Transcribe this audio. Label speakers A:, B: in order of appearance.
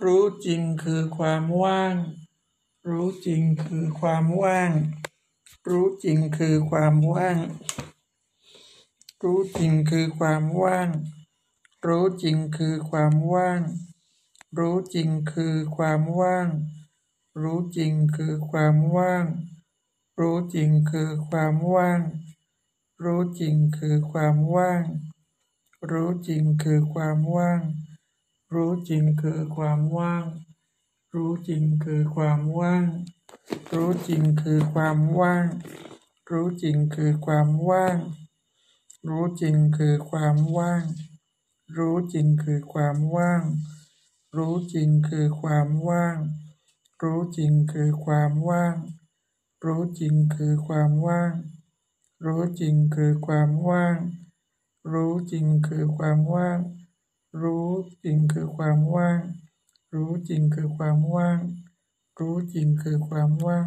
A: รู้จริงคือความว่าง รู้จริงคือความว่าง รู้จริงคือความว่าง รู้จริงคือความว่าง รู้จริงคือความว่าง รู้จริงคือความว่าง รู้จริงคือความว่าง รู้จริงคือความว่าง รู้จริงคือความว่าง รู้จริงคือความว่าง รู้จริงคือความว่าง รู้จริงคือความว่าง รู้จริงคือความว่าง รู้จริงคือความว่าง รู้จริงคือความว่าง รู้จริงคือความว่าง รู้จริงคือความว่าง รู้จริงคือความว่าง รู้จริงคือความว่าง รู้จริงคือความว่าง รู้จริงคือความว่าง รู้จริงคือความว่าง รู้จริงคือความว่าง รู้จริงคือความว่าง